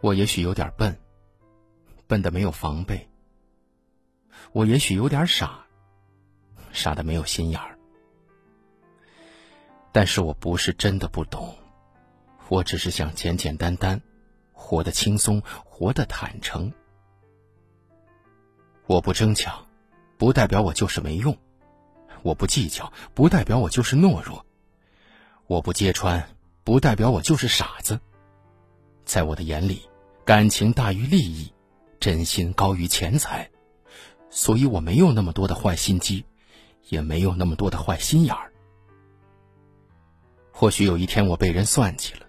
我也许有点笨，笨的没有防备；我也许有点傻，傻的没有心眼儿。但是我不是真的不懂，我只是想简简单单，活得轻松，活得坦诚。我不争抢，不代表我就是没用；我不计较，不代表我就是懦弱；我不揭穿，不代表我就是傻子。在我的眼里，感情大于利益，真心高于钱财，所以我没有那么多的坏心机，也没有那么多的坏心眼儿。或许有一天我被人算计了，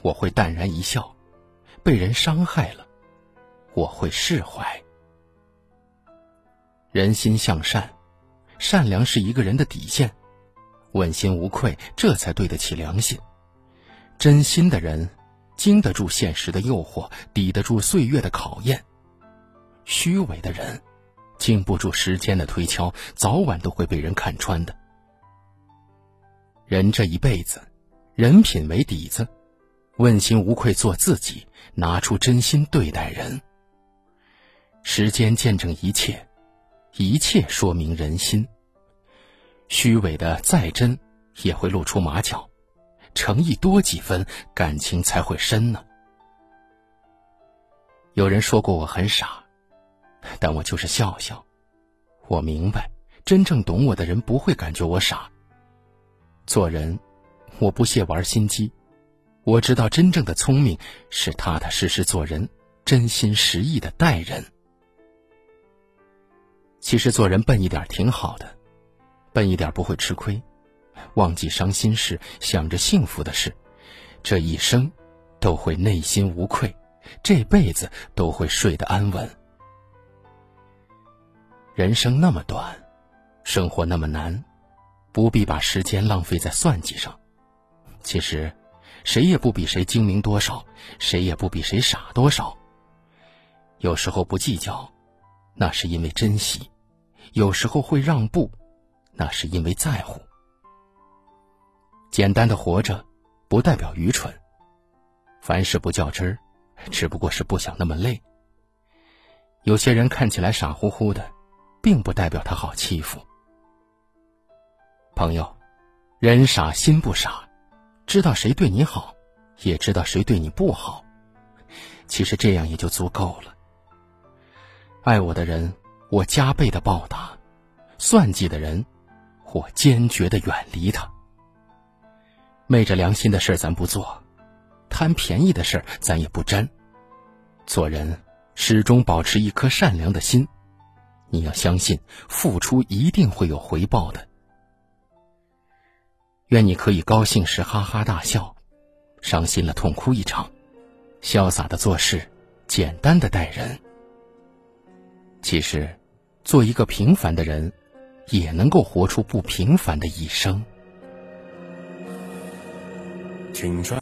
我会淡然一笑；被人伤害了，我会释怀。人心向善，善良是一个人的底线，问心无愧，这才对得起良心。真心的人，经得住现实的诱惑，抵得住岁月的考验；虚伪的人，经不住时间的推敲，早晚都会被人看穿的。人这一辈子，人品为底子，问心无愧做自己，拿出真心对待人。时间见证一切，一切说明人心。虚伪的再真，也会露出马脚；诚意多几分，感情才会深呢。有人说过我很傻，但我就是笑笑。我明白，真正懂我的人不会感觉我傻。做人，我不屑玩心机。我知道真正的聪明是踏踏实实做人，真心实意的待人。其实做人笨一点挺好的，笨一点不会吃亏，忘记伤心事，想着幸福的事，这一生都会内心无愧，这辈子都会睡得安稳。人生那么短，生活那么难。不必把时间浪费在算计上。其实，谁也不比谁精明多少，谁也不比谁傻多少。有时候不计较，那是因为珍惜；有时候会让步，那是因为在乎。简单的活着，不代表愚蠢。凡事不较真儿，只不过是不想那么累。有些人看起来傻乎乎的，并不代表他好欺负。朋友，人傻心不傻，知道谁对你好，也知道谁对你不好。其实这样也就足够了。爱我的人，我加倍的报答；算计的人，我坚决的远离他。昧着良心的事咱不做，贪便宜的事咱也不沾。做人始终保持一颗善良的心，你要相信，付出一定会有回报的。愿你可以高兴时哈哈大笑，伤心了痛哭一场，潇洒的做事，简单的待人。其实，做一个平凡的人，也能够活出不平凡的一生。请专。